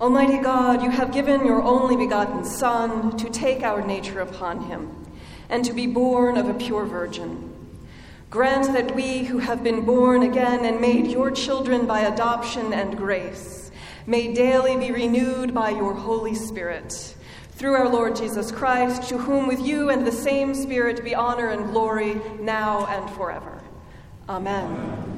Almighty God, you have given your only begotten Son to take our nature upon him and to be born of a pure virgin. Grant that we who have been born again and made your children by adoption and grace may daily be renewed by your Holy Spirit. Through our Lord Jesus Christ, to whom with you and the same Spirit be honor and glory now and forever. Amen. Amen.